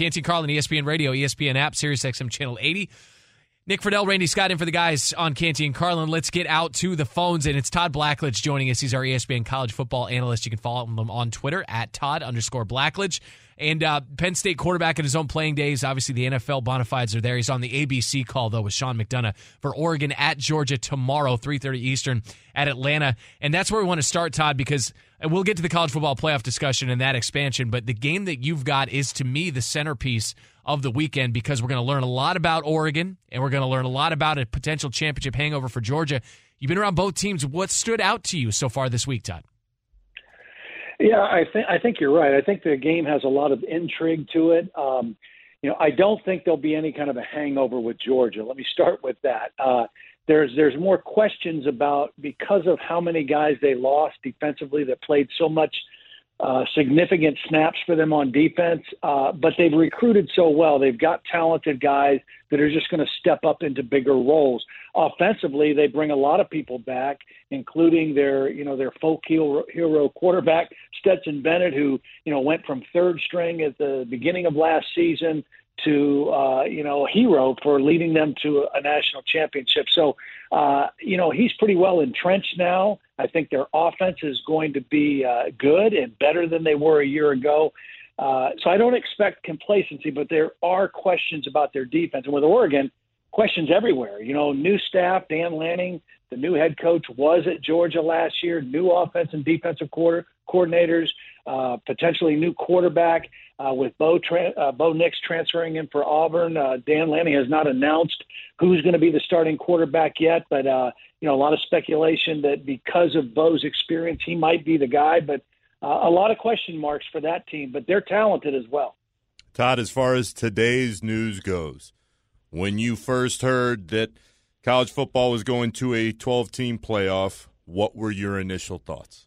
Canty Carlin, ESPN Radio, ESPN app, Sirius XM Channel 80. Nick Friedell, Randy Scott in for the guys on Canty and Carlin. Let's get out to the phones, and it's Todd Blackledge joining us. He's our ESPN college football analyst. You can follow him on Twitter at Todd underscore Blackledge. And uh, Penn State quarterback in his own playing days. Obviously, the NFL bona fides are there. He's on the ABC call though with Sean McDonough for Oregon at Georgia tomorrow, three thirty Eastern at Atlanta. And that's where we want to start, Todd, because we'll get to the college football playoff discussion and that expansion. But the game that you've got is to me the centerpiece of the weekend because we're going to learn a lot about Oregon and we're going to learn a lot about a potential championship hangover for Georgia. You've been around both teams. What stood out to you so far this week, Todd? Yeah, I think I think you're right. I think the game has a lot of intrigue to it. Um, you know, I don't think there'll be any kind of a hangover with Georgia. Let me start with that. Uh, there's there's more questions about because of how many guys they lost defensively that played so much uh, significant snaps for them on defense, uh, but they've recruited so well. They've got talented guys that are just going to step up into bigger roles. Offensively, they bring a lot of people back, including their, you know, their folk hero, hero quarterback Stetson Bennett, who, you know, went from third string at the beginning of last season to uh, you know a hero for leading them to a national championship. So uh, you know he's pretty well entrenched now. I think their offense is going to be uh, good and better than they were a year ago. Uh, so I don't expect complacency, but there are questions about their defense. And with Oregon, questions everywhere. You know, new staff, Dan Lanning, the new head coach was at Georgia last year, new offense and defensive quarter coordinators, uh, potentially new quarterback uh, with Bo, tra- uh, Bo Nix transferring in for Auburn. Uh, Dan Lanning has not announced who's going to be the starting quarterback yet, but uh, you know a lot of speculation that because of Bo's experience, he might be the guy. But uh, a lot of question marks for that team, but they're talented as well. Todd, as far as today's news goes, when you first heard that college football was going to a 12 team playoff, what were your initial thoughts?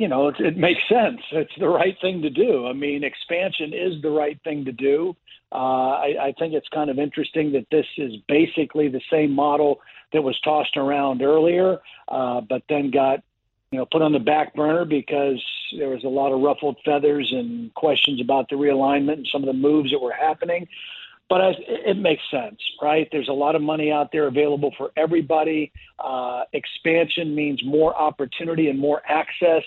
You know, it, it makes sense. It's the right thing to do. I mean, expansion is the right thing to do. Uh, I, I think it's kind of interesting that this is basically the same model that was tossed around earlier, uh, but then got you know put on the back burner because there was a lot of ruffled feathers and questions about the realignment and some of the moves that were happening. But I, it makes sense, right? There's a lot of money out there available for everybody. Uh, expansion means more opportunity and more access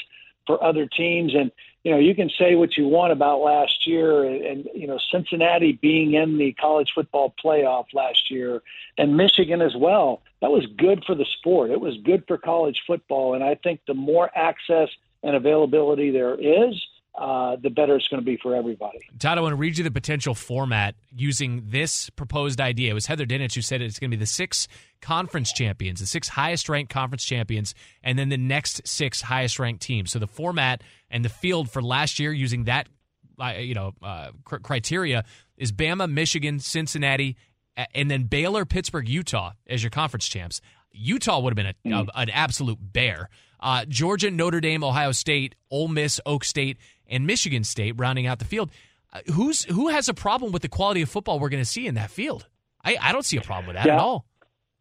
for other teams. And you know, you can say what you want about last year, and, and you know, Cincinnati being in the college football playoff last year, and Michigan as well. That was good for the sport. It was good for college football, and I think the more access and availability there is, uh, the better it's going to be for everybody. Todd, I want to read you the potential format using this proposed idea. It was Heather Dinich who said it's going to be the six conference champions, the six highest ranked conference champions, and then the next six highest ranked teams. So the format and the field for last year using that, uh, you know, uh, cr- criteria is Bama, Michigan, Cincinnati, and then Baylor, Pittsburgh, Utah as your conference champs. Utah would have been a, mm. a, an absolute bear. Uh, Georgia, Notre Dame, Ohio State, Ole Miss, Oak State, and Michigan State rounding out the field. Uh, who's who has a problem with the quality of football we're going to see in that field? I, I don't see a problem with that yeah. at all.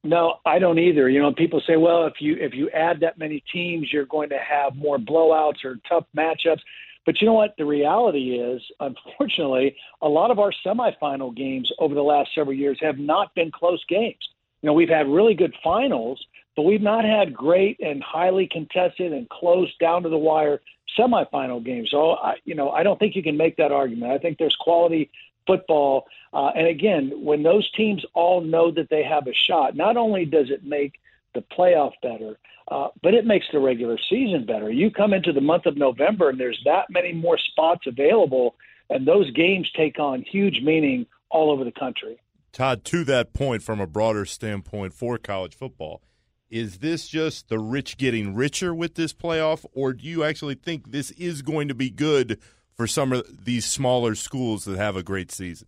No, I don't either. You know, people say, well, if you if you add that many teams, you're going to have more blowouts or tough matchups. But you know what? The reality is, unfortunately, a lot of our semifinal games over the last several years have not been close games. You know, we've had really good finals, but we've not had great and highly contested and close down to the wire semifinal games. So, I, you know, I don't think you can make that argument. I think there's quality football. Uh, and again, when those teams all know that they have a shot, not only does it make the playoff better, uh, but it makes the regular season better. You come into the month of November and there's that many more spots available, and those games take on huge meaning all over the country. Todd, to that point, from a broader standpoint for college football, is this just the rich getting richer with this playoff, or do you actually think this is going to be good for some of these smaller schools that have a great season?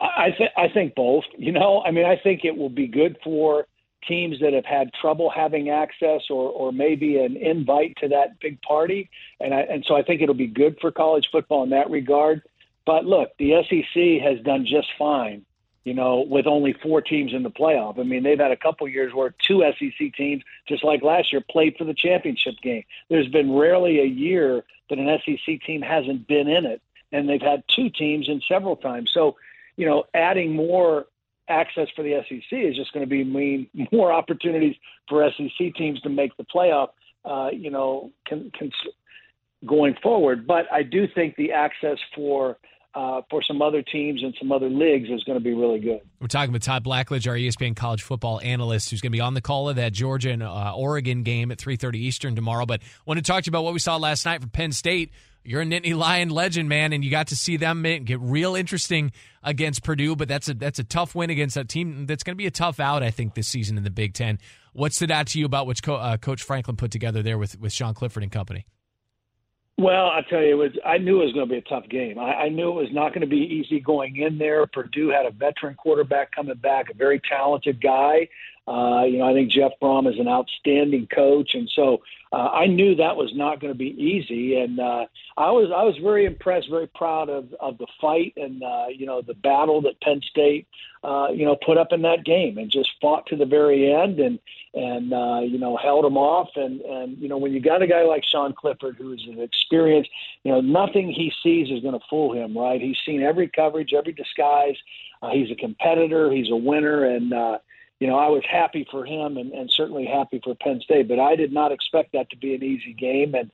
I think I think both. You know, I mean, I think it will be good for teams that have had trouble having access or or maybe an invite to that big party, and I, and so I think it'll be good for college football in that regard. But look, the SEC has done just fine you know, with only four teams in the playoff. I mean, they've had a couple years where two SEC teams, just like last year, played for the championship game. There's been rarely a year that an SEC team hasn't been in it. and they've had two teams in several times. So, you know, adding more access for the SEC is just going to be mean more opportunities for SEC teams to make the playoff. Uh, you know, can, can, going forward. But I do think the access for uh, for some other teams and some other leagues is going to be really good. We're talking with Todd Blackledge, our ESPN college football analyst, who's going to be on the call of that Georgia and uh, Oregon game at 3:30 Eastern tomorrow. But I want to talk to you about what we saw last night from Penn State. You're a Nittany Lion legend, man, and you got to see them get real interesting against Purdue. But that's a that's a tough win against a team that's going to be a tough out, I think, this season in the Big Ten. What stood out to you about what Co- uh, Coach Franklin put together there with with Sean Clifford and company? Well, I tell you, it was. I knew it was going to be a tough game. I, I knew it was not going to be easy going in there. Purdue had a veteran quarterback coming back, a very talented guy. Uh, you know, I think Jeff Brohm is an outstanding coach, and so uh, I knew that was not going to be easy. And uh, I was I was very impressed, very proud of of the fight and uh, you know the battle that Penn State uh, you know put up in that game and just fought to the very end and and uh, you know held them off. And and you know when you got a guy like Sean Clifford who is an experienced, you know nothing he sees is going to fool him. Right? He's seen every coverage, every disguise. Uh, he's a competitor. He's a winner, and uh, you know, I was happy for him and, and certainly happy for Penn State, but I did not expect that to be an easy game. And,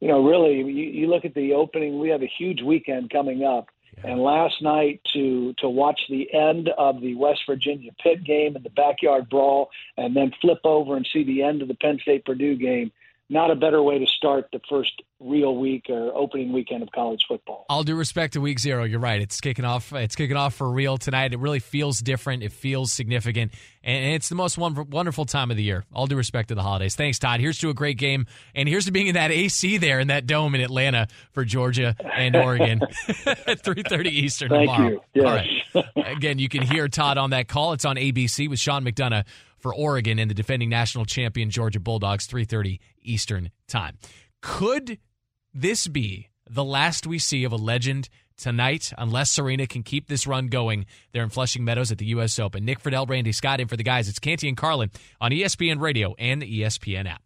you know, really, you, you look at the opening, we have a huge weekend coming up. Yeah. And last night to to watch the end of the West Virginia Pitt game and the backyard brawl, and then flip over and see the end of the Penn State Purdue game, not a better way to start the first real week or opening weekend of college football. All due respect to week zero, you're right. It's kicking off. It's kicking off for real tonight. It really feels different. It feels significant, and it's the most wonderful time of the year. All due respect to the holidays. Thanks, Todd. Here's to a great game, and here's to being in that AC there in that dome in Atlanta for Georgia and Oregon at 3:30 Eastern Thank tomorrow. You. Yes. All right. Again, you can hear Todd on that call. It's on ABC with Sean McDonough for Oregon and the defending national champion Georgia Bulldogs 3:30 Eastern Time. Could this be the last we see of a legend tonight unless Serena can keep this run going there in Flushing Meadows at the US Open? Nick Friedell, Randy Scott in for the guys. It's Canty and Carlin on ESPN Radio and the ESPN app.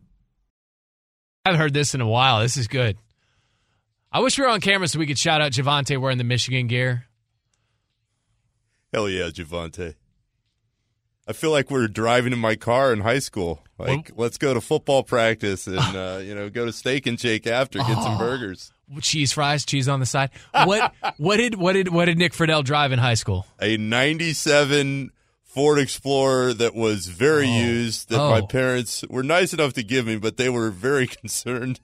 I haven't heard this in a while. This is good. I wish we were on camera so we could shout out Javante wearing the Michigan gear. Hell yeah, Javante. I feel like we're driving in my car in high school. Like, let's go to football practice and uh, you know go to Steak and Shake after, get oh, some burgers, cheese fries, cheese on the side. What what did what did what did Nick Friedell drive in high school? A '97 Ford Explorer that was very oh. used that oh. my parents were nice enough to give me, but they were very concerned.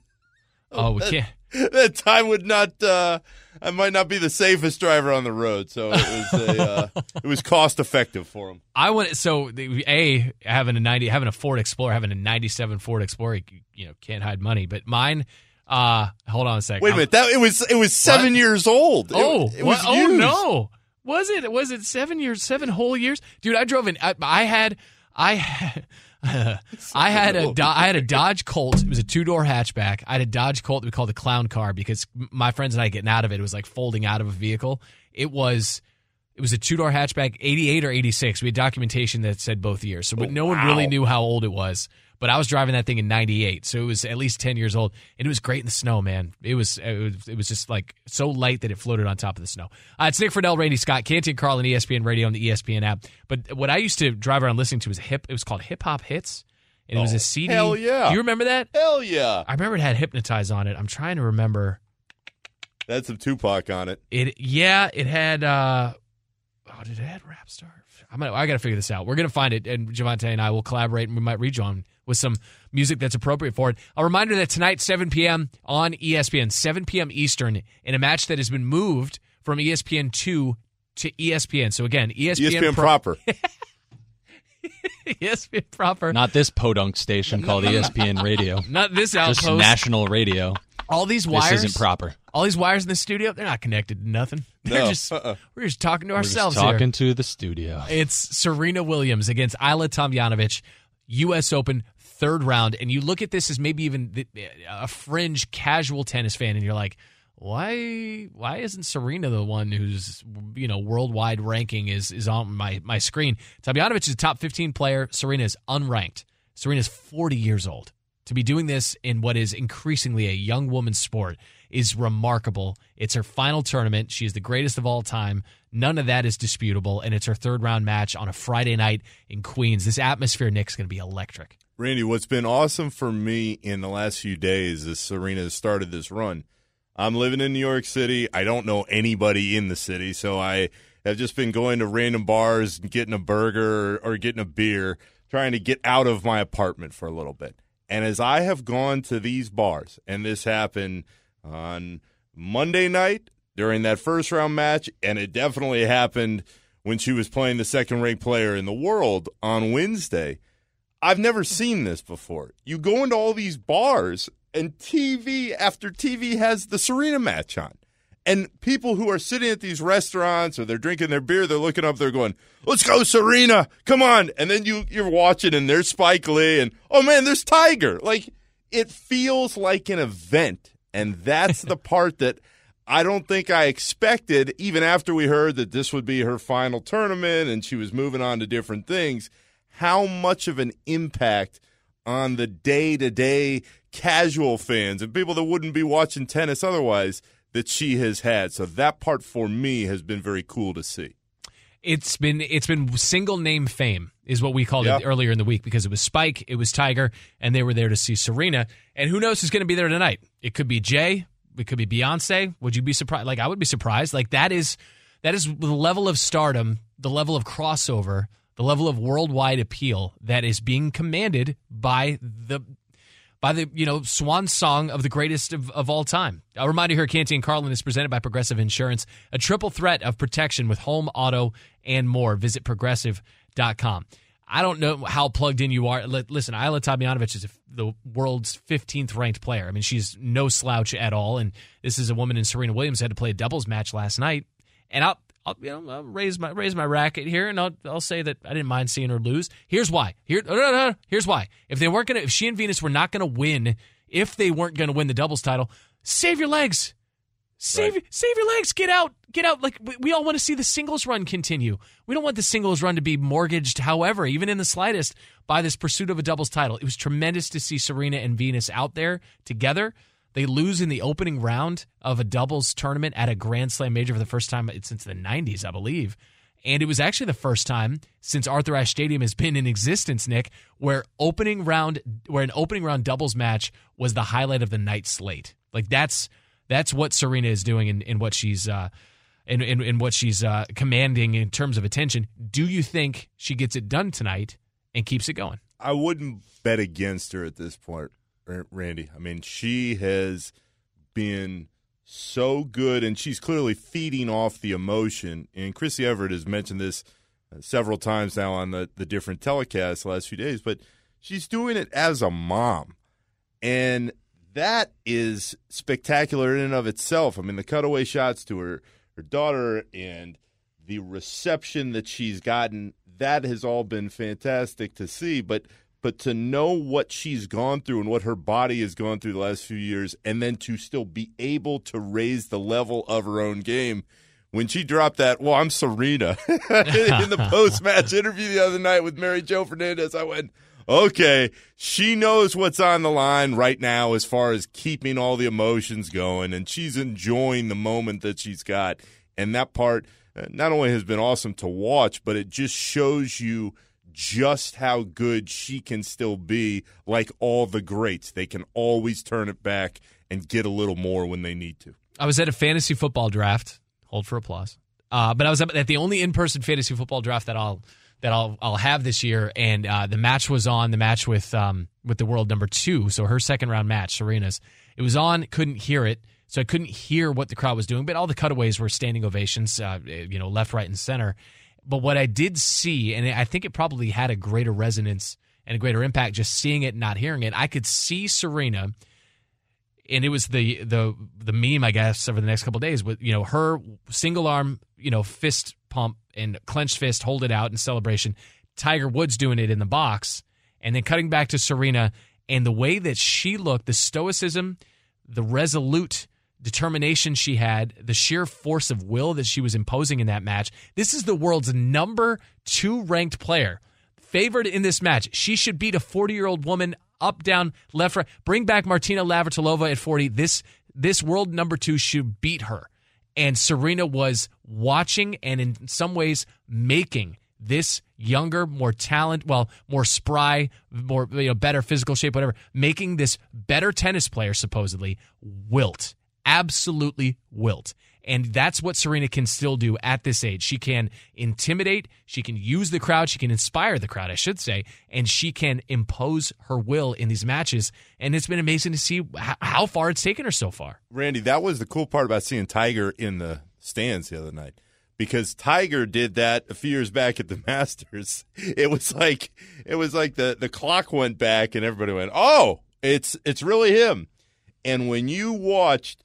Oh, we can't. That time would not. Uh, I might not be the safest driver on the road, so it was a, uh, it was cost effective for them. I went so a having a ninety having a Ford Explorer having a ninety seven Ford Explorer, you, know can't hide money, but mine. Uh, hold on a second. Wait a minute. That it was it was seven what? years old. Oh, it, it was oh no. Was it? Was it seven years? Seven whole years, dude. I drove in. I, I had. I had. I had a I had a Dodge Colt. It was a two door hatchback. I had a Dodge Colt that we called the clown car because my friends and I getting out of it, it was like folding out of a vehicle. It was it was a two door hatchback, eighty eight or eighty six. We had documentation that said both years, so but oh, no one really knew how old it was. But I was driving that thing in '98, so it was at least 10 years old, and it was great in the snow, man. It was it was, it was just like so light that it floated on top of the snow. Uh, it's Nick Friedell, Randy Scott, Canty and Carlin, ESPN Radio on the ESPN app. But what I used to drive around listening to was hip. It was called Hip Hop Hits. And it was a oh, CD. Hell yeah! Do you remember that? Hell yeah! I remember it had Hypnotize on it. I'm trying to remember. That's some Tupac on it. It yeah, it had. uh Oh, did it have rap star? I'm gonna. I gotta figure this out. We're gonna find it, and Javante and I will collaborate, and we might rejoin with some music that's appropriate for it. A reminder that tonight, 7 p.m. on ESPN, 7 p.m. Eastern, in a match that has been moved from ESPN two to ESPN. So again, ESPN, ESPN Pro- proper. ESPN proper. Not this podunk station called ESPN Radio. Not this Just outpost. national radio. all these This wires isn't proper. All these wires in the studio, they're not connected to nothing. They're No, just uh-uh. we're just talking to We're just ourselves here. talking to the studio. It's Serena Williams against Ajla Tomljanovic, U.S. Open third round, and you look at this as maybe even the, a fringe casual tennis fan, and you're like, why? Why isn't Serena the one whose you know worldwide ranking is is on my my screen? Tomljanovic is a top 15 player. Serena is unranked. Serena's 40 years old. To be doing this in what is increasingly a young woman's sport is remarkable. It's her final tournament. She is the greatest of all time. None of that is disputable, and it's her third round match on a Friday night in Queens. This atmosphere, Nick, is going to be electric. Randy, what's been awesome for me in the last few days as Serena has started this run. I'm living in New York City. I don't know anybody in the city, so I have just been going to random bars, getting a burger or getting a beer, trying to get out of my apartment for a little bit. And as I have gone to these bars, and this happened on Monday night during that first round match, and it definitely happened when she was playing the second ranked player in the world on Wednesday. I've never seen this before. You go into all these bars and TV after TV has the Serena match on. And people who are sitting at these restaurants or they're drinking their beer, they're looking up, they're going, Let's go, Serena. Come on. And then you you're watching and there's Spike Lee and oh man, there's Tiger. Like it feels like an event. And that's the part that I don't think I expected, even after we heard that this would be her final tournament and she was moving on to different things, how much of an impact on the day to day casual fans and people that wouldn't be watching tennis otherwise that she has had. So that part for me has been very cool to see. It's been it's been single name fame is what we called Yep. it earlier in the week because it was Spike, it was Tiger, and they were there to see Serena. And who knows who's going to be there tonight? It could be Jay, it could be Beyonce. Would you be surprised? Like I would be surprised. Like that is that is the level of stardom, the level of crossover, the level of worldwide appeal that is being commanded by the by the you know swan song of the greatest of, of all time. A reminder here, Canty and Carlin is presented by Progressive Insurance, a triple threat of protection with home, auto, and more. Visit progressive.com. I don't know how plugged in you are. Listen, Ajla Tomljanovic is the world's 15th ranked player. I mean, she's no slouch at all. And this is a woman in Serena Williams had to play a doubles match last night. And I'll, I'll, you know, I'll raise my raise my racket here, and I'll, I'll say that I didn't mind seeing her lose. Here's why. Here, no, no, no. here's why. If they weren't gonna, if she and Venus were not gonna win, if they weren't gonna win the doubles title, save your legs. Save Right. save your legs. Get out. Get out. Like we, we all want to see the singles run continue. We don't want the singles run to be mortgaged, however, even in the slightest, by this pursuit of a doubles title. It was tremendous to see Serena and Venus out there together. They lose in the opening round of a doubles tournament at a Grand Slam major for the first time since the 90s, I believe. And it was actually the first time since Arthur Ashe Stadium has been in existence, Nick, where opening round where an opening round doubles match was the highlight of the night slate. Like that's that's what Serena is doing in, in what she's uh in, in, in what she's uh, commanding in terms of attention. Do you think she gets it done tonight and keeps it going? I wouldn't bet against her at this point, Randy. I mean, she has been so good, and she's clearly feeding off the emotion. And Chrissie Evert has mentioned this uh, several times now on the, the different telecasts the last few days, but she's doing it as a mom. And that is spectacular in and of itself. I mean, the cutaway shots to her, her daughter and the reception that she's gotten, that has all been fantastic to see. But but to know what she's gone through and what her body has gone through the last few years, and then to still be able to raise the level of her own game. When she dropped that, well, I'm Serena in the post match interview the other night with Mary Joe Fernandez, I went, okay, she knows what's on the line right now as far as keeping all the emotions going, and she's enjoying the moment that she's got. And that part uh, not only has been awesome to watch, but it just shows you just how good she can still be, like all the greats. They can always turn it back and get a little more when they need to. I was at a fantasy football draft. Hold for applause. Uh, but I was at the only in-person fantasy football draft that I'll that I'll I'll have this year, and uh, the match was on the match with um with the world number two, so her second round match, Serena's. It was on, couldn't hear it, so I couldn't hear what the crowd was doing, but all the cutaways were standing ovations, uh, you know, left, right, and center. But what I did see, and I think it probably had a greater resonance and a greater impact just seeing it, not hearing it. I could see Serena and it was the the the meme I guess over the next couple days with you know her single arm you know fist pump and clenched fist hold it out in celebration. Tiger Woods doing it in the box, and then cutting back to Serena and the way that she looked, the stoicism, the resolute determination she had, the sheer force of will that she was imposing in that match. This is the world's number two ranked player. Favored in this match. She should beat a 40 year old woman up, down, left, right. Bring back Martina Navratilova at 40. This this world number two should beat her. And Serena was watching and in some ways making this younger, more talent, well, more spry, more you know, better physical shape, whatever, making this better tennis player supposedly wilt. Absolutely wilt. And that's what Serena can still do at this age. She can intimidate, she can use the crowd, she can inspire the crowd, I should say, and she can impose her will in these matches. And it's been amazing to see how far it's taken her so far. Randy, that was the cool part about seeing Tiger in the stands the other night because Tiger did that a few years back at the Masters. It was like it was like the the clock went back and everybody went, "Oh, it's it's really him." And when you watched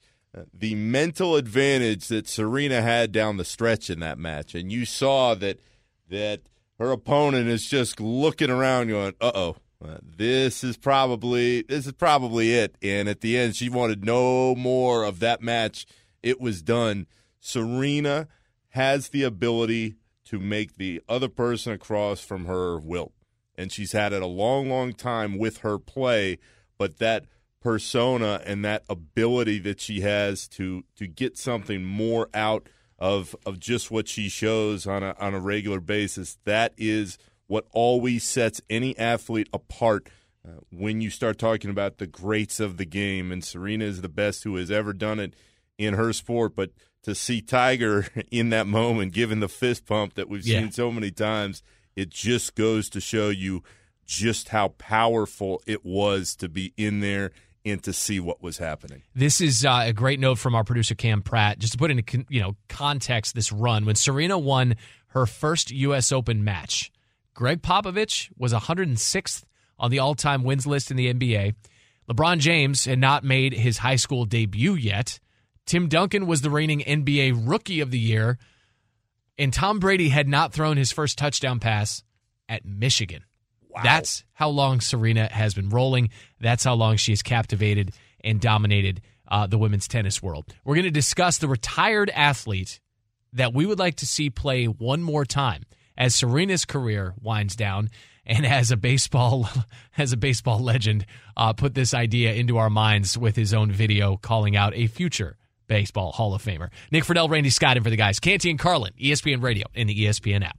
the mental advantage that Serena had down the stretch in that match, and you saw that that her opponent is just looking around, going, "Uh oh, this is probably this is probably it." And at the end, she wanted no more of that match. It was done. Serena has the ability to make the other person across from her wilt, and she's had it a long, long time with her play. But that persona and that ability that she has to to get something more out of of just what she shows on a on a regular basis that is what always sets any athlete apart uh, when you start talking about the greats of the game and Serena is the best who has ever done it in her sport but to see Tiger in that moment given the fist pump that we've yeah. seen so many times it just goes to show you just how powerful it was to be in there and to see what was happening. This is uh, a great note from our producer Cam Pratt. Just to put into you know context, this run when Serena won her first U.S. Open match, Gregg Popovich was 106th on the all-time wins list in the NBA. LeBron James had not made his high school debut yet. Tim Duncan was the reigning NBA Rookie of the Year, and Tom Brady had not thrown his first touchdown pass at Michigan. That's how long Serena has been rolling. That's how long she has captivated and dominated uh, the women's tennis world. We're going to discuss the retired athlete that we would like to see play one more time as Serena's career winds down and as a baseball as a baseball legend uh, put this idea into our minds with his own video calling out a future baseball Hall of Famer. Nick Friedell, Randy Scott, and for the guys, Canty and Carlin, ESPN Radio, and the ESPN app.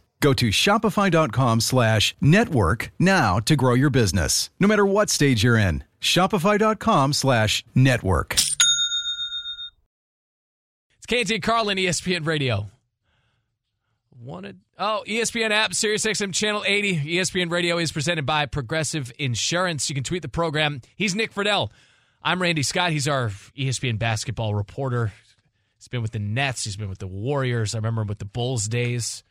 Go to shopify.com slash network now to grow your business, no matter what stage you're in. Shopify.com slash network. It's Canty Carlin, ESPN Radio. Wanted oh ESPN app, Sirius XM Channel 80. ESPN Radio is presented by Progressive Insurance. You can tweet the program. He's Nick Friedell. I'm Randy Scott. He's our ESPN basketball reporter He's been with the Nets. He's been with the Warriors. I remember him with the Bulls days.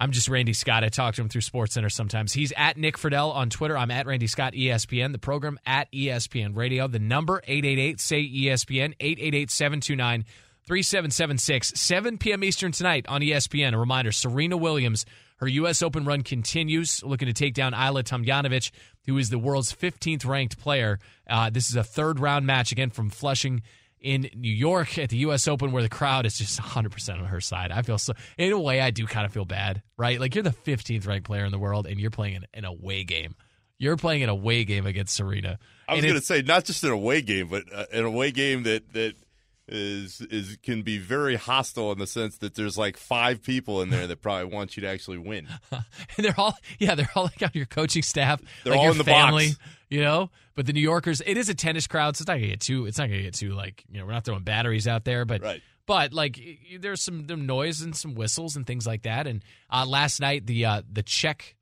I'm just Randy Scott. I talk to him through Sports Center sometimes. He's at Nick Friedell on Twitter. I'm at Randy Scott ESPN. The program at ESPN Radio. The number 888 say ESPN 888 729 3776 7 p.m. Eastern tonight on ESPN. A reminder: Serena Williams, her U.S. Open run continues, looking to take down Ajla Tomljanovic, who is the world's 15th ranked player. Uh, this is a third round match again from Flushing in New York at the U.S. Open, where the crowd is just 100% on her side. I feel so, in a way, I do kind of feel bad, right? Like you're the 15th ranked player in the world, and you're playing an, an away game. You're playing an away game against Serena. I was going to say not just an away game, but uh, an away game that that is is can be very hostile in the sense that there's like five people in there that probably want you to actually win. and they're all yeah they're all like on your coaching staff They're like all your in the family box. You know but the new yorkers it is a tennis crowd so it's not gonna get too it's not gonna get too like you know we're not throwing batteries out there but Right. but like there's some some noise and some whistles and things like that and uh, last night the uh, the czech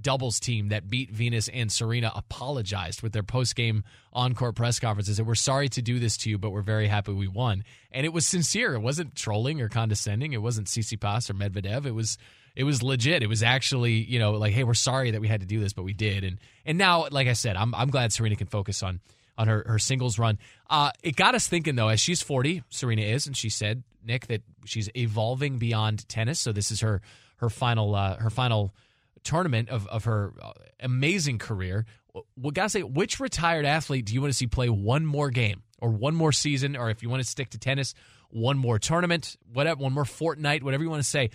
doubles team that beat Venus and Serena apologized with their post game encore court press conferences. That we're sorry to do this to you, but we're very happy we won. And it was sincere. It wasn't trolling or condescending. It wasn't Tsitsipas or Medvedev. It was it was legit. It was actually you know like hey, we're sorry that we had to do this, but we did. And and now, like I said, I'm I'm glad Serena can focus on on her, her singles run. Uh, it got us thinking though, as she's 40, Serena is, and she said Nick that she's evolving beyond tennis. So this is her her final uh, her final tournament of, of her uh, amazing career. We gotta say, which retired athlete do you want to see play one more game or one more season, or if you want to stick to tennis, one more tournament, whatever, one more fortnight, whatever you want to say.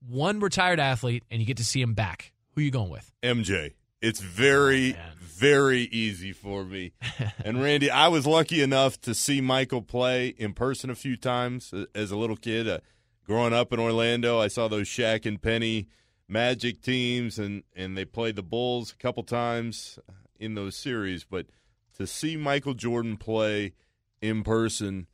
One retired athlete, and you get to see him back. Who you going with? MJ. It's very, Oh, very easy for me. and Randy, I was lucky enough to see Michael play in person a few times as a little kid. Uh, growing up in Orlando, I saw those Shaq and Penny Magic teams, and, and they played the Bulls a couple times in those series. But to see Michael Jordan play in person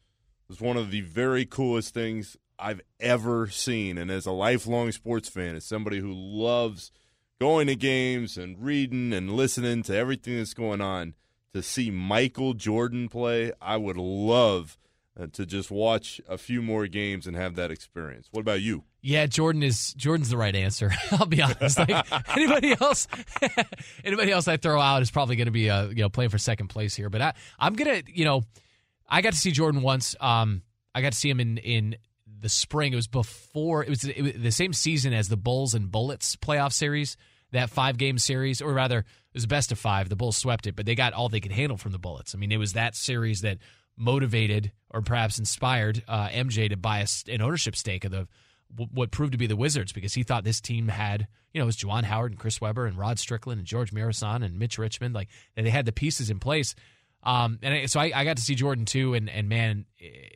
was one of the very coolest things I've ever seen. And as a lifelong sports fan, as somebody who loves going to games and reading and listening to everything that's going on, to see Michael Jordan play, I would love uh, to just watch a few more games and have that experience. What about you? Yeah, Jordan is Jordan's the right answer. I'll be honest. Like anybody else, anybody else I throw out is probably going to be uh, you know playing for second place here. But I I'm gonna you know I got to see Jordan once. Um, I got to see him in in the spring. It was before it was, it was the same season as the Bulls and Bullets playoff series. That five game series, or rather, it was best of five. The Bulls swept it, but they got all they could handle from the Bullets. I mean, it was that series that motivated or perhaps inspired uh, MJ to buy a, an ownership stake of the what proved to be the Wizards because he thought this team had, you know, it was Juwan Howard and Chris Webber and Rod Strickland and George Muresan and Mitch Richmond, like they had the pieces in place. Um, and I, so I, I got to see Jordan too, and and man, i-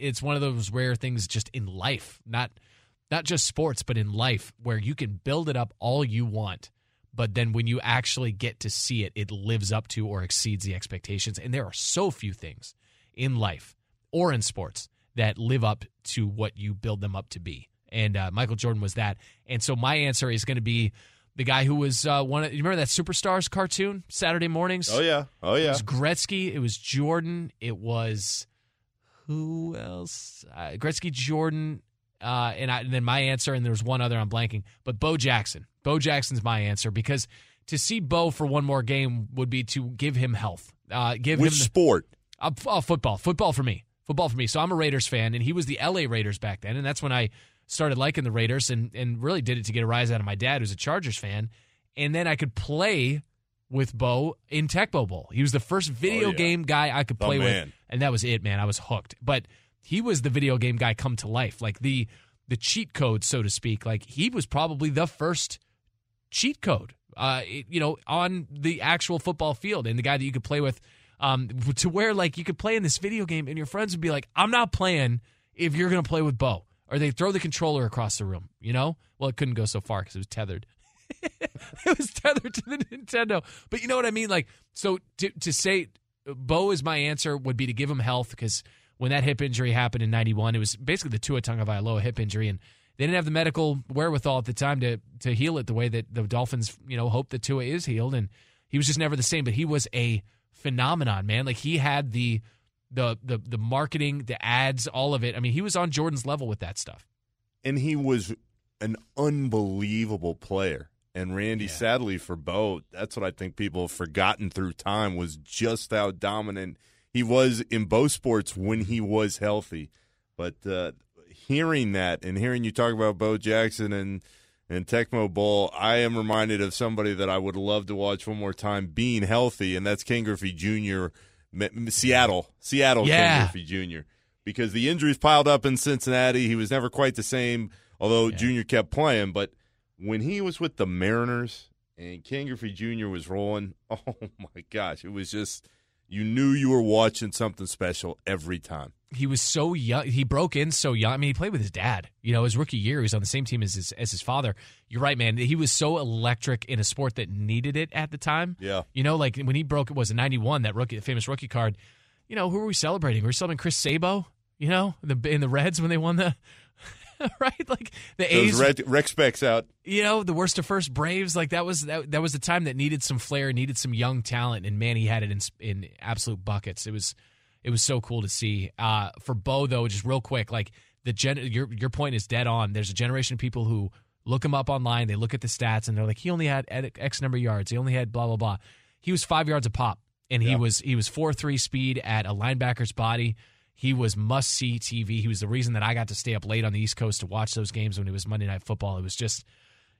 it's one of those rare things just in life, not not just sports, but in life where you can build it up all you want. But then when you actually get to see it, it lives up to or exceeds the expectations. And there are so few things in life or in sports that live up to what you build them up to be. And uh, Michael Jordan was that. And so my answer is going to be the guy who was uh, one. Of, you remember that Superstars cartoon Saturday mornings? Oh yeah, oh yeah. It was Gretzky. It was Jordan. It was who else? Uh, Gretzky, Jordan, uh, and, I, and then my answer. And there was one other I'm blanking, but Bo Jackson. Bo Jackson's my answer because to see Bo for one more game would be to give him health. Uh, give Which him the, sport? uh, oh, football. Football for me. Football for me. So I'm a Raiders fan, and he was the LA Raiders back then, and that's when I started liking the Raiders, and and really did it to get a rise out of my dad, who's a Chargers fan, and then I could play with Bo in Tecmo Bowl. He was the first video Oh, yeah. game guy I could play with, and that was it, man. I was hooked. But he was the video game guy come to life, like the the cheat code, so to speak. Like he was probably the first cheat code, uh, it- you know, on the actual football field, and the guy that you could play with, um, to where like you could play in this video game, and your friends would be like, "I'm not playing if you're gonna play with Bo," or they throw the controller across the room. You know, well, it couldn't go so far because it was tethered. it was tethered to the Nintendo, but you know what I mean. Like, so to to say Bo is my answer would be to give him health because when that hip injury happened in '91, it was basically the Tua Tagovailoa hip injury, and they didn't have the medical wherewithal at the time to to heal it the way that the Dolphins, you know, hope that Tua is healed, and he was just never the same. But he was a phenomenon, man. Like he had the the the the marketing, the ads, all of it. I mean, he was on Jordan's level with that stuff. and he was an unbelievable player. And Randy, Yeah. sadly for Bo, that's what I think people have forgotten through time was just how dominant he was in both sports when he was healthy. But uh, hearing that and hearing you talk about Bo Jackson and and Tecmo Bowl, I am reminded of somebody that I would love to watch one more time being healthy, and that's Ken Griffey Jr. M- Seattle, Seattle Yeah. Ken Griffey Jr. Because the injuries piled up in Cincinnati, he was never quite the same. Although Yeah. Junior kept playing, but when he was with the Mariners and Ken Griffey Jr. was rolling, oh my gosh, it was just you knew you were watching something special every time. he was so young. He broke in so young. I mean, he played with his dad. You know, his rookie year, he was on the same team as his as his father. You're right, man. He was so electric in a sport that needed it at the time. Yeah. You know, like when he broke, it was in '91 that rookie, the famous rookie card. You know, who were we celebrating? We were celebrating Chris Sabo. You know, the in the Reds when they won the. right, like the Those A's, red, rec specs out. you know, the worst of first Braves, like that was that, that was the time that needed some flair, needed some young talent, and man, he had it in in absolute buckets. It was it was so cool to see. Uh, for Bo though, just real quick, like the gen, your your point is dead on. There's a generation of people who look him up online, they look at the stats, and they're like, he only had X number of yards, he only had blah blah blah. He was five yards a pop, and he Yeah. was he was four three speed at a linebacker's body. He was must see TV. He was the reason that I got to stay up late on the East Coast to watch those games when it was Monday Night Football. It was just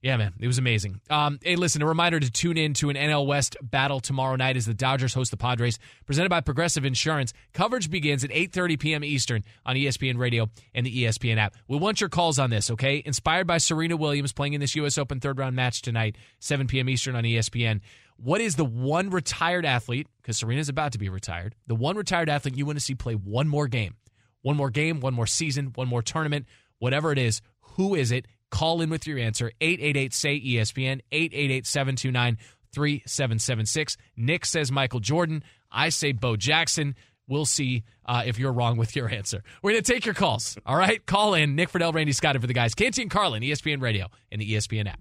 yeah, man, it was amazing. Um, hey, listen, a reminder to tune in to an NL West battle tomorrow night as the Dodgers host the Padres, presented by Progressive Insurance. Coverage begins at 8:30 p.m. Eastern on ESPN Radio and the ESPN app. We want your calls on this, okay? Inspired by Serena Williams playing in this U.S. Open third round match tonight, 7 p.m. Eastern on ESPN. What is the one retired athlete? Because Serena's about to be retired. The one retired athlete you want to see play one more game, one more game, one more season, one more tournament, whatever it is. Who is it? Call in with your answer 888 say ESPN 888 729 3776. Nick says Michael Jordan. I say Bo Jackson. We'll see uh, if you're wrong with your answer. We're going to take your calls. All right? Call in. Nick Friedell, Randy Scott, for the guys. Canty and Carlin, ESPN Radio, and the ESPN app.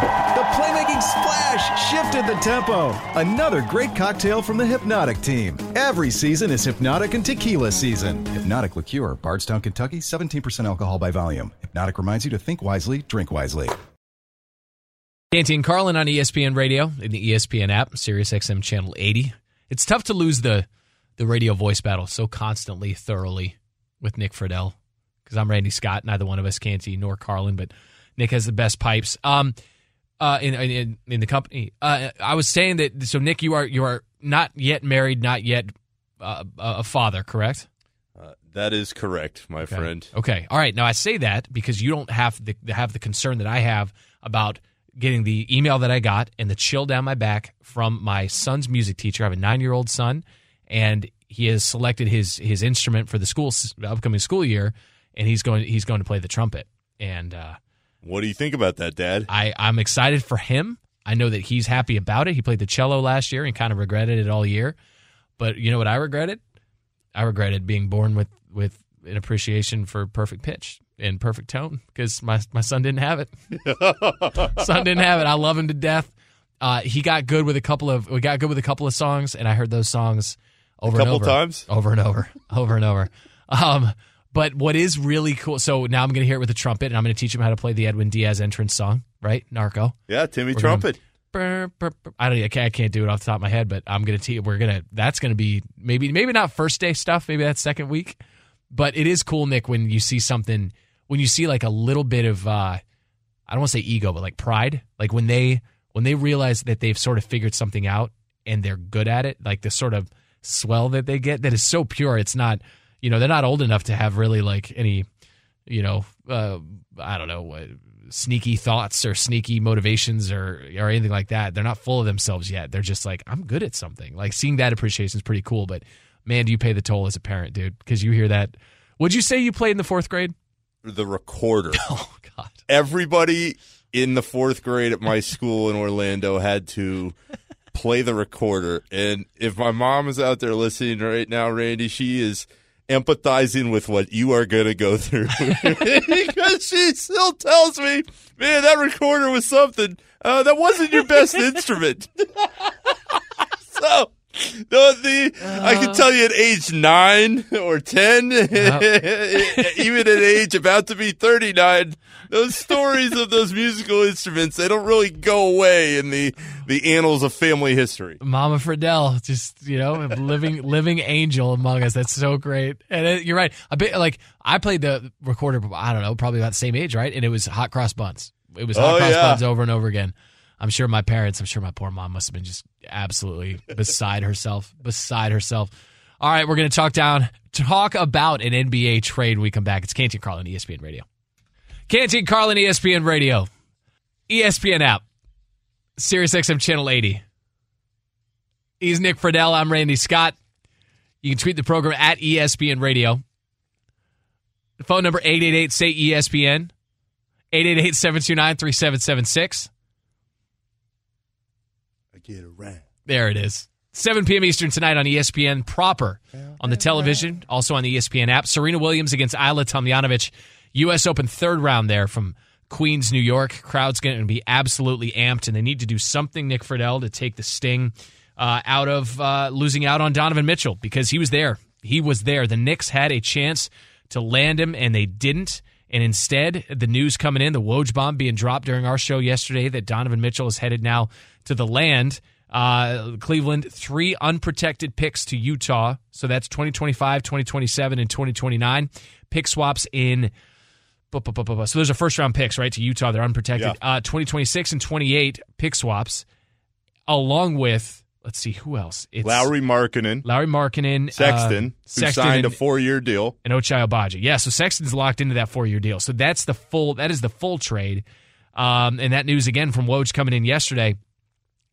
The playmaking splash shifted the tempo. Another great cocktail from the Hpnotiq team. Every season is Hpnotiq and Tequila season. Hpnotiq Liqueur, Bardstown, Kentucky, 17% alcohol by volume. Hpnotiq reminds you to think wisely, drink wisely. Canty and Carlin on ESPN Radio and the ESPN app, Sirius XM Channel 80. It's tough to lose the the radio voice battle so constantly, thoroughly with Nick Friedell because I'm Randy Scott. Neither one of us Canty nor Carlin, but Nick has the best pipes. Um, uh, in in in the company, uh, I was saying that. So Nick, you are you are not yet married, not yet uh, a father, correct? Uh, that is correct, my Okay. friend. Okay. All right. Now I say that because you don't have the have the concern that I have about getting the email that I got and the chill down my back from my son's music teacher. I have a nine year old son, and he has selected his his instrument for the school upcoming school year, and he's going he's going to play the trumpet. And uh, What do you think about that, Dad? I I'm excited for him. I know that he's happy about it. He played the cello last year and kind of regretted it all year. But you know what I regretted? I regretted being born with with an appreciation for perfect pitch and perfect tone because my my son didn't have it. son didn't have it. I love him to death. Uh, he got good with a couple of we got good with a couple of songs, and I heard those songs over couple and over, times? over and over, over and over. Um, but what is really cool? So now I'm going to hear it with the trumpet, and I'm going to teach him how to play the Edwin Diaz entrance song, right? Narco. Yeah, Timmy We're gonna- Trumpet. Brr, brr, brr. I don't. I can't, I can't do it off the top of my head, but I'm gonna. Te- we're gonna. That's gonna be maybe maybe not first day stuff. Maybe that's second week. But it is cool, Nick, when you see something. When you see like a little bit of. uh I don't want to say ego, but like pride. Like when they when they realize that they've sort of figured something out and they're good at it. Like the sort of swell that they get that is so pure. It's not. You know, they're not old enough to have really like any. You know, uh, I don't know. Uh, sneaky thoughts or sneaky motivations or or anything like that. They're not full of themselves yet. They're just like, I'm good at something. Like seeing that appreciation is pretty cool. But man, do you pay the toll as a parent, dude? Because you hear that. Would you say you played in the fourth grade? The recorder. Oh God. Everybody in the fourth grade at my school in Orlando had to play the recorder. And if my mom is out there listening right now, Randy, she is empathizing with what you are going to go through because she still tells me, man, that recorder was something. Uh, that wasn't your best instrument. so. The, the I can uh. tell you at age nine or ten, even at age about to be thirty nine, those stories of those musical instruments they don't really go away in the the annals of family history. Mama Friedell, just you know, a living living angel among us. That's so great. And it, you're right. A bit like I played the recorder. I don't know, probably about the same age, right? And it was hot cross buns. It was hot Oh, cross yeah. buns over and over again. I'm sure my parents. I'm sure my poor mom must have been just absolutely beside herself. Beside herself. All right, we're gonna talk down, talk about an NBA trade. When we come back. It's Canty and Carlin, ESPN Radio. Canty and Carlin, ESPN Radio, ESPN app. Sirius XM Channel 80. He's Nick Friedell. I'm Randy Scott. You can tweet the program at ESPN Radio. Phone number 888 say ESPN. 888 729 3776. Get around. There it is. 7 p.m. Eastern tonight on ESPN proper on the television, also on the ESPN app. Serena Williams against Ajla Tomljanovic. U.S. Open third round there from Queens, New York. Crowd's going to be absolutely amped, and they need to do something, Nick Friedell, to take the sting uh, out of uh, losing out on Donovan Mitchell because he was there. He was there. The Knicks had a chance to land him, and they didn't. And instead, the news coming in, the Woj bomb being dropped during our show yesterday that Donovan Mitchell is headed now to the land. Uh, Cleveland, three unprotected picks to Utah. So that's 2025, 2027, and 2029. Pick swaps in. So those are first round picks, right, to Utah. They're unprotected. Uh, 2026 and 28 pick swaps, along with, let's see, who else? It's Lauri Markkanen, Lauri Markkanen. Sexton, uh, who Sexton signed a four year deal. and Ochai Agbaji. Yeah, so Sexton's locked into that four year deal. So that's the full that is the full trade. Um, and that news again from Woj coming in yesterday.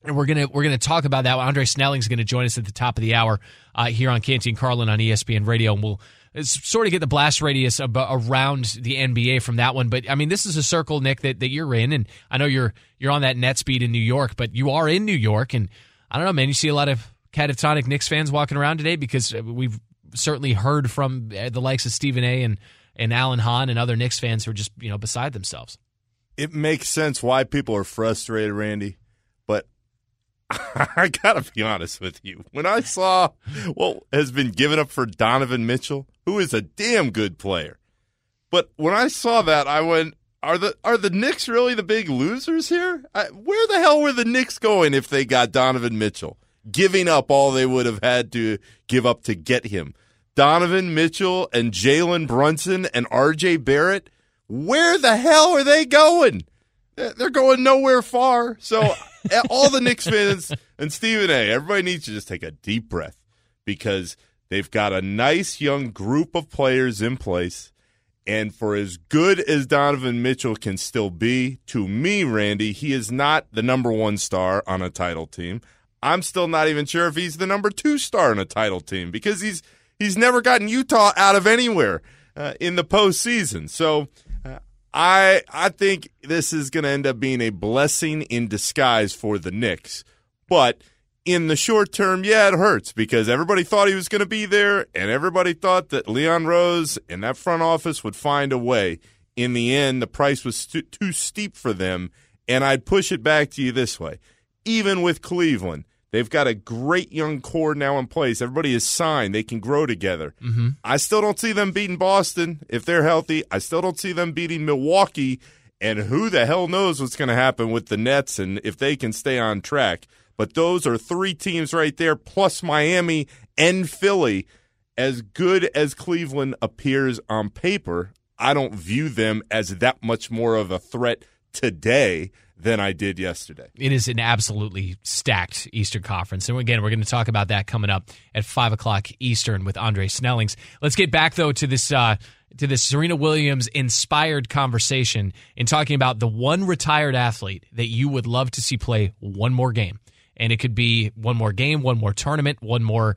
And we're gonna we're gonna talk about that. Andre Snelling's gonna join us at the top of the hour uh, here on Canty and Carlin on ESPN Radio, and we'll sort of get the blast radius ab- around the NBA from that one. But I mean, this is a circle, Nick, that, that you're in, and I know you're you're on that Nets beat in New York, but you are in New York, and I don't know, man. You see a lot of catatonic Knicks fans walking around today because uh, we've certainly heard from uh, the likes of Stephen A. and and Alan Hahn and other Knicks fans who are just you know beside themselves. It makes sense why people are frustrated, Randy. But I gotta be honest with you. When I saw what has been given up for Donovan Mitchell, who is a damn good player, but when I saw that, I went, "Are the are the Knicks really the big losers here? I, where the hell were the Knicks going if they got Donovan Mitchell, giving up all they would have had to give up to get him? Donovan Mitchell and Jalen Brunson and R.J. Barrett. Where the hell are they going? They're going nowhere far. So all the Knicks fans and Stephen A. Everybody needs to just take a deep breath because they've got a nice young group of players in place. And for as good as Donovan Mitchell can still be, to me, Randy, he is not the number one star on a title team. I'm still not even sure if he's the number two star on a title team because he's he's never gotten Utah out of anywhere uh, in the postseason. So uh, I I think this is going to end up being a blessing in disguise for the Knicks. But in the short term, yeah, it hurts because everybody thought he was going to be there, and everybody thought that Leon Rose and that front office would find a way. In the end, the price was stu- too steep for them, and I'd push it back to you this way: even with Cleveland, they've got a great young core now in place. Everybody is signed; they can grow together. Mm-hmm. I still don't see them beating Boston if they're healthy. I still don't see them beating Milwaukee. And who the hell knows what's going to happen with the Nets and if they can stay on track. But those are three teams right there, plus Miami and Philly. As good as Cleveland appears on paper, I don't view them as that much more of a threat today than I did yesterday. It is an absolutely stacked Eastern Conference. And again, we're going to talk about that coming up at 5 o'clock Eastern with Andre Snellings. Let's get back, though, to this. Uh, to this Serena Williams inspired conversation in talking about the one retired athlete that you would love to see play one more game. And it could be one more game, one more tournament, one more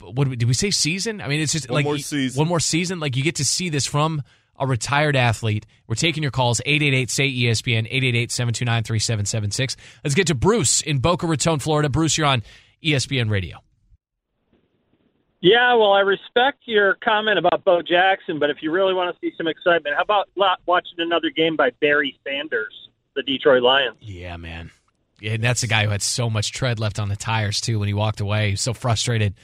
what did we say season? I mean, it's just One like more season. one more season. Like you get to see this from a retired athlete. We're taking your calls 888 say ESPN 888 729 3776. Let's get to Bruce in Boca Raton, Florida. Bruce, you're on ESPN Radio. Yeah, well, I respect your comment about Bo Jackson, but if you really want to see some excitement, how about watching another game by Barry Sanders, the Detroit Lions? Yeah, man. And that's a guy who had so much tread left on the tires too when he walked away. He was so frustrated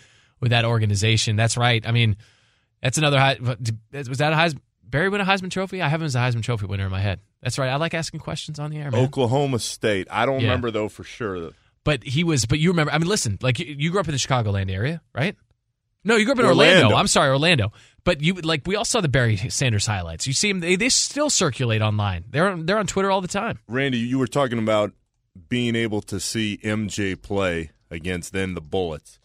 with that organization. That's right. I mean, that's another. Was that a Heisman? Barry win a Heisman Trophy? I have him as a Heisman Trophy winner in my head. That's right. I like asking questions on the air, man. Oklahoma State. I don't Yeah. remember though for sure. But he was. But you remember? I mean, listen. Like you, you grew up in the Chicagoland area, right? No, you grew up in Orlando. Orlando. I'm sorry, Orlando. But you like we all saw the Barry Sanders highlights. You see them. They, they still circulate online. They're on, they're on Twitter all the time. Randy, you were talking about being able to see MJ play against then the Bullets.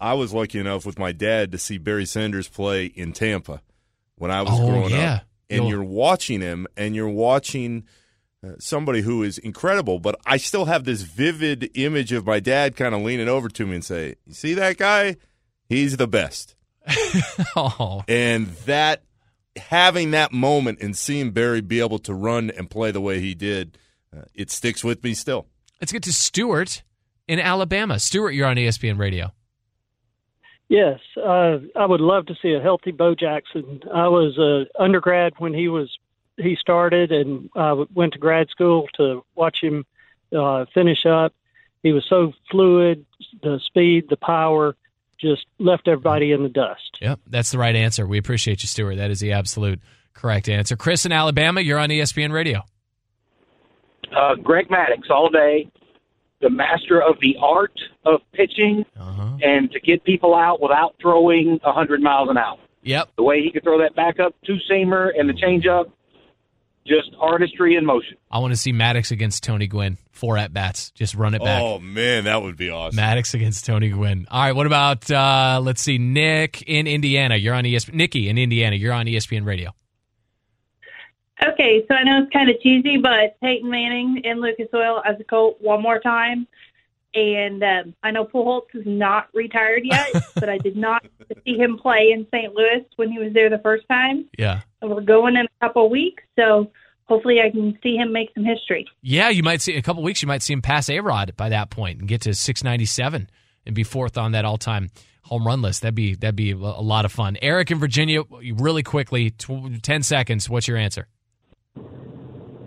I was lucky enough with my dad to see Barry Sanders play in Tampa when I was Oh, growing yeah. up. And You'll- you're watching him, and you're watching uh, somebody who is incredible. But I still have this vivid image of my dad kind of leaning over to me and say, "You see that guy? He's the best." Oh, And that having that moment and seeing Barry be able to run and play the way he did, uh, it sticks with me still. let's get to Stewart in Alabama. Stewart, you're on ESPN Radio. Yes, uh, I would love to see a healthy Bo Jackson. I was a undergrad when he was he started, and I went to grad school to watch him uh, finish up. He was so fluid, the speed, the power, just left everybody in the dust. Yep, that's the right answer. We appreciate you, Stewart. That is the absolute correct answer. Chris in Alabama, you're on ESPN Radio. Uh, Greg Maddux all day, the master of the art of pitching Uh-huh. and to get people out without throwing a 100 miles an hour. Yep. The way he could throw that back up two seamer and the changeup, just artistry in motion. I want to see Maddux against Tony Gwynn. Four at bats. Just run it back. Oh man, that would be awesome. Maddux against Tony Gwynn. All right, what about uh let's see, Nick in Indiana. You're on ESPN. Nikki in Indiana. You're on ESPN Radio. Okay, so I know it's kind of cheesy, but Peyton Manning and Lucas Oil as a Colt one more time. And um, I know Pujols is not retired yet, but I did not see him play in St. Louis when he was there the first time. Yeah. And we're going in a couple of weeks, so hopefully I can see him make some history. Yeah, you might see in a couple weeks. You might see him pass A Rod by that point and get to 697 and be fourth on that all time home run list. That'd be that'd be a lot of fun. Eric in Virginia, really quickly, tw- ten seconds. What's your answer?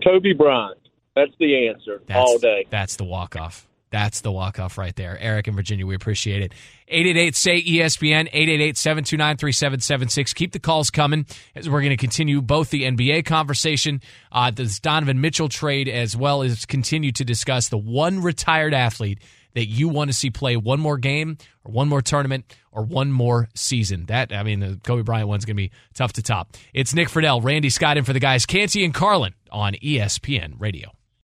Kobe Bryant. That's the answer That's, all day. That's the walk off. That's the walk off right there. Eric in Virginia, we appreciate it. 888 say ESPN, 888 729 3776. Keep the calls coming as we're going to continue both the NBA conversation, uh, this Donovan Mitchell trade, as well as continue to discuss the one retired athlete that you want to see play one more game or one more tournament or one more season. That, I mean, the Kobe Bryant one's going to be tough to top. It's Nick Friedell, Randy Scott in for the guys, Canty and Carlin on ESPN Radio.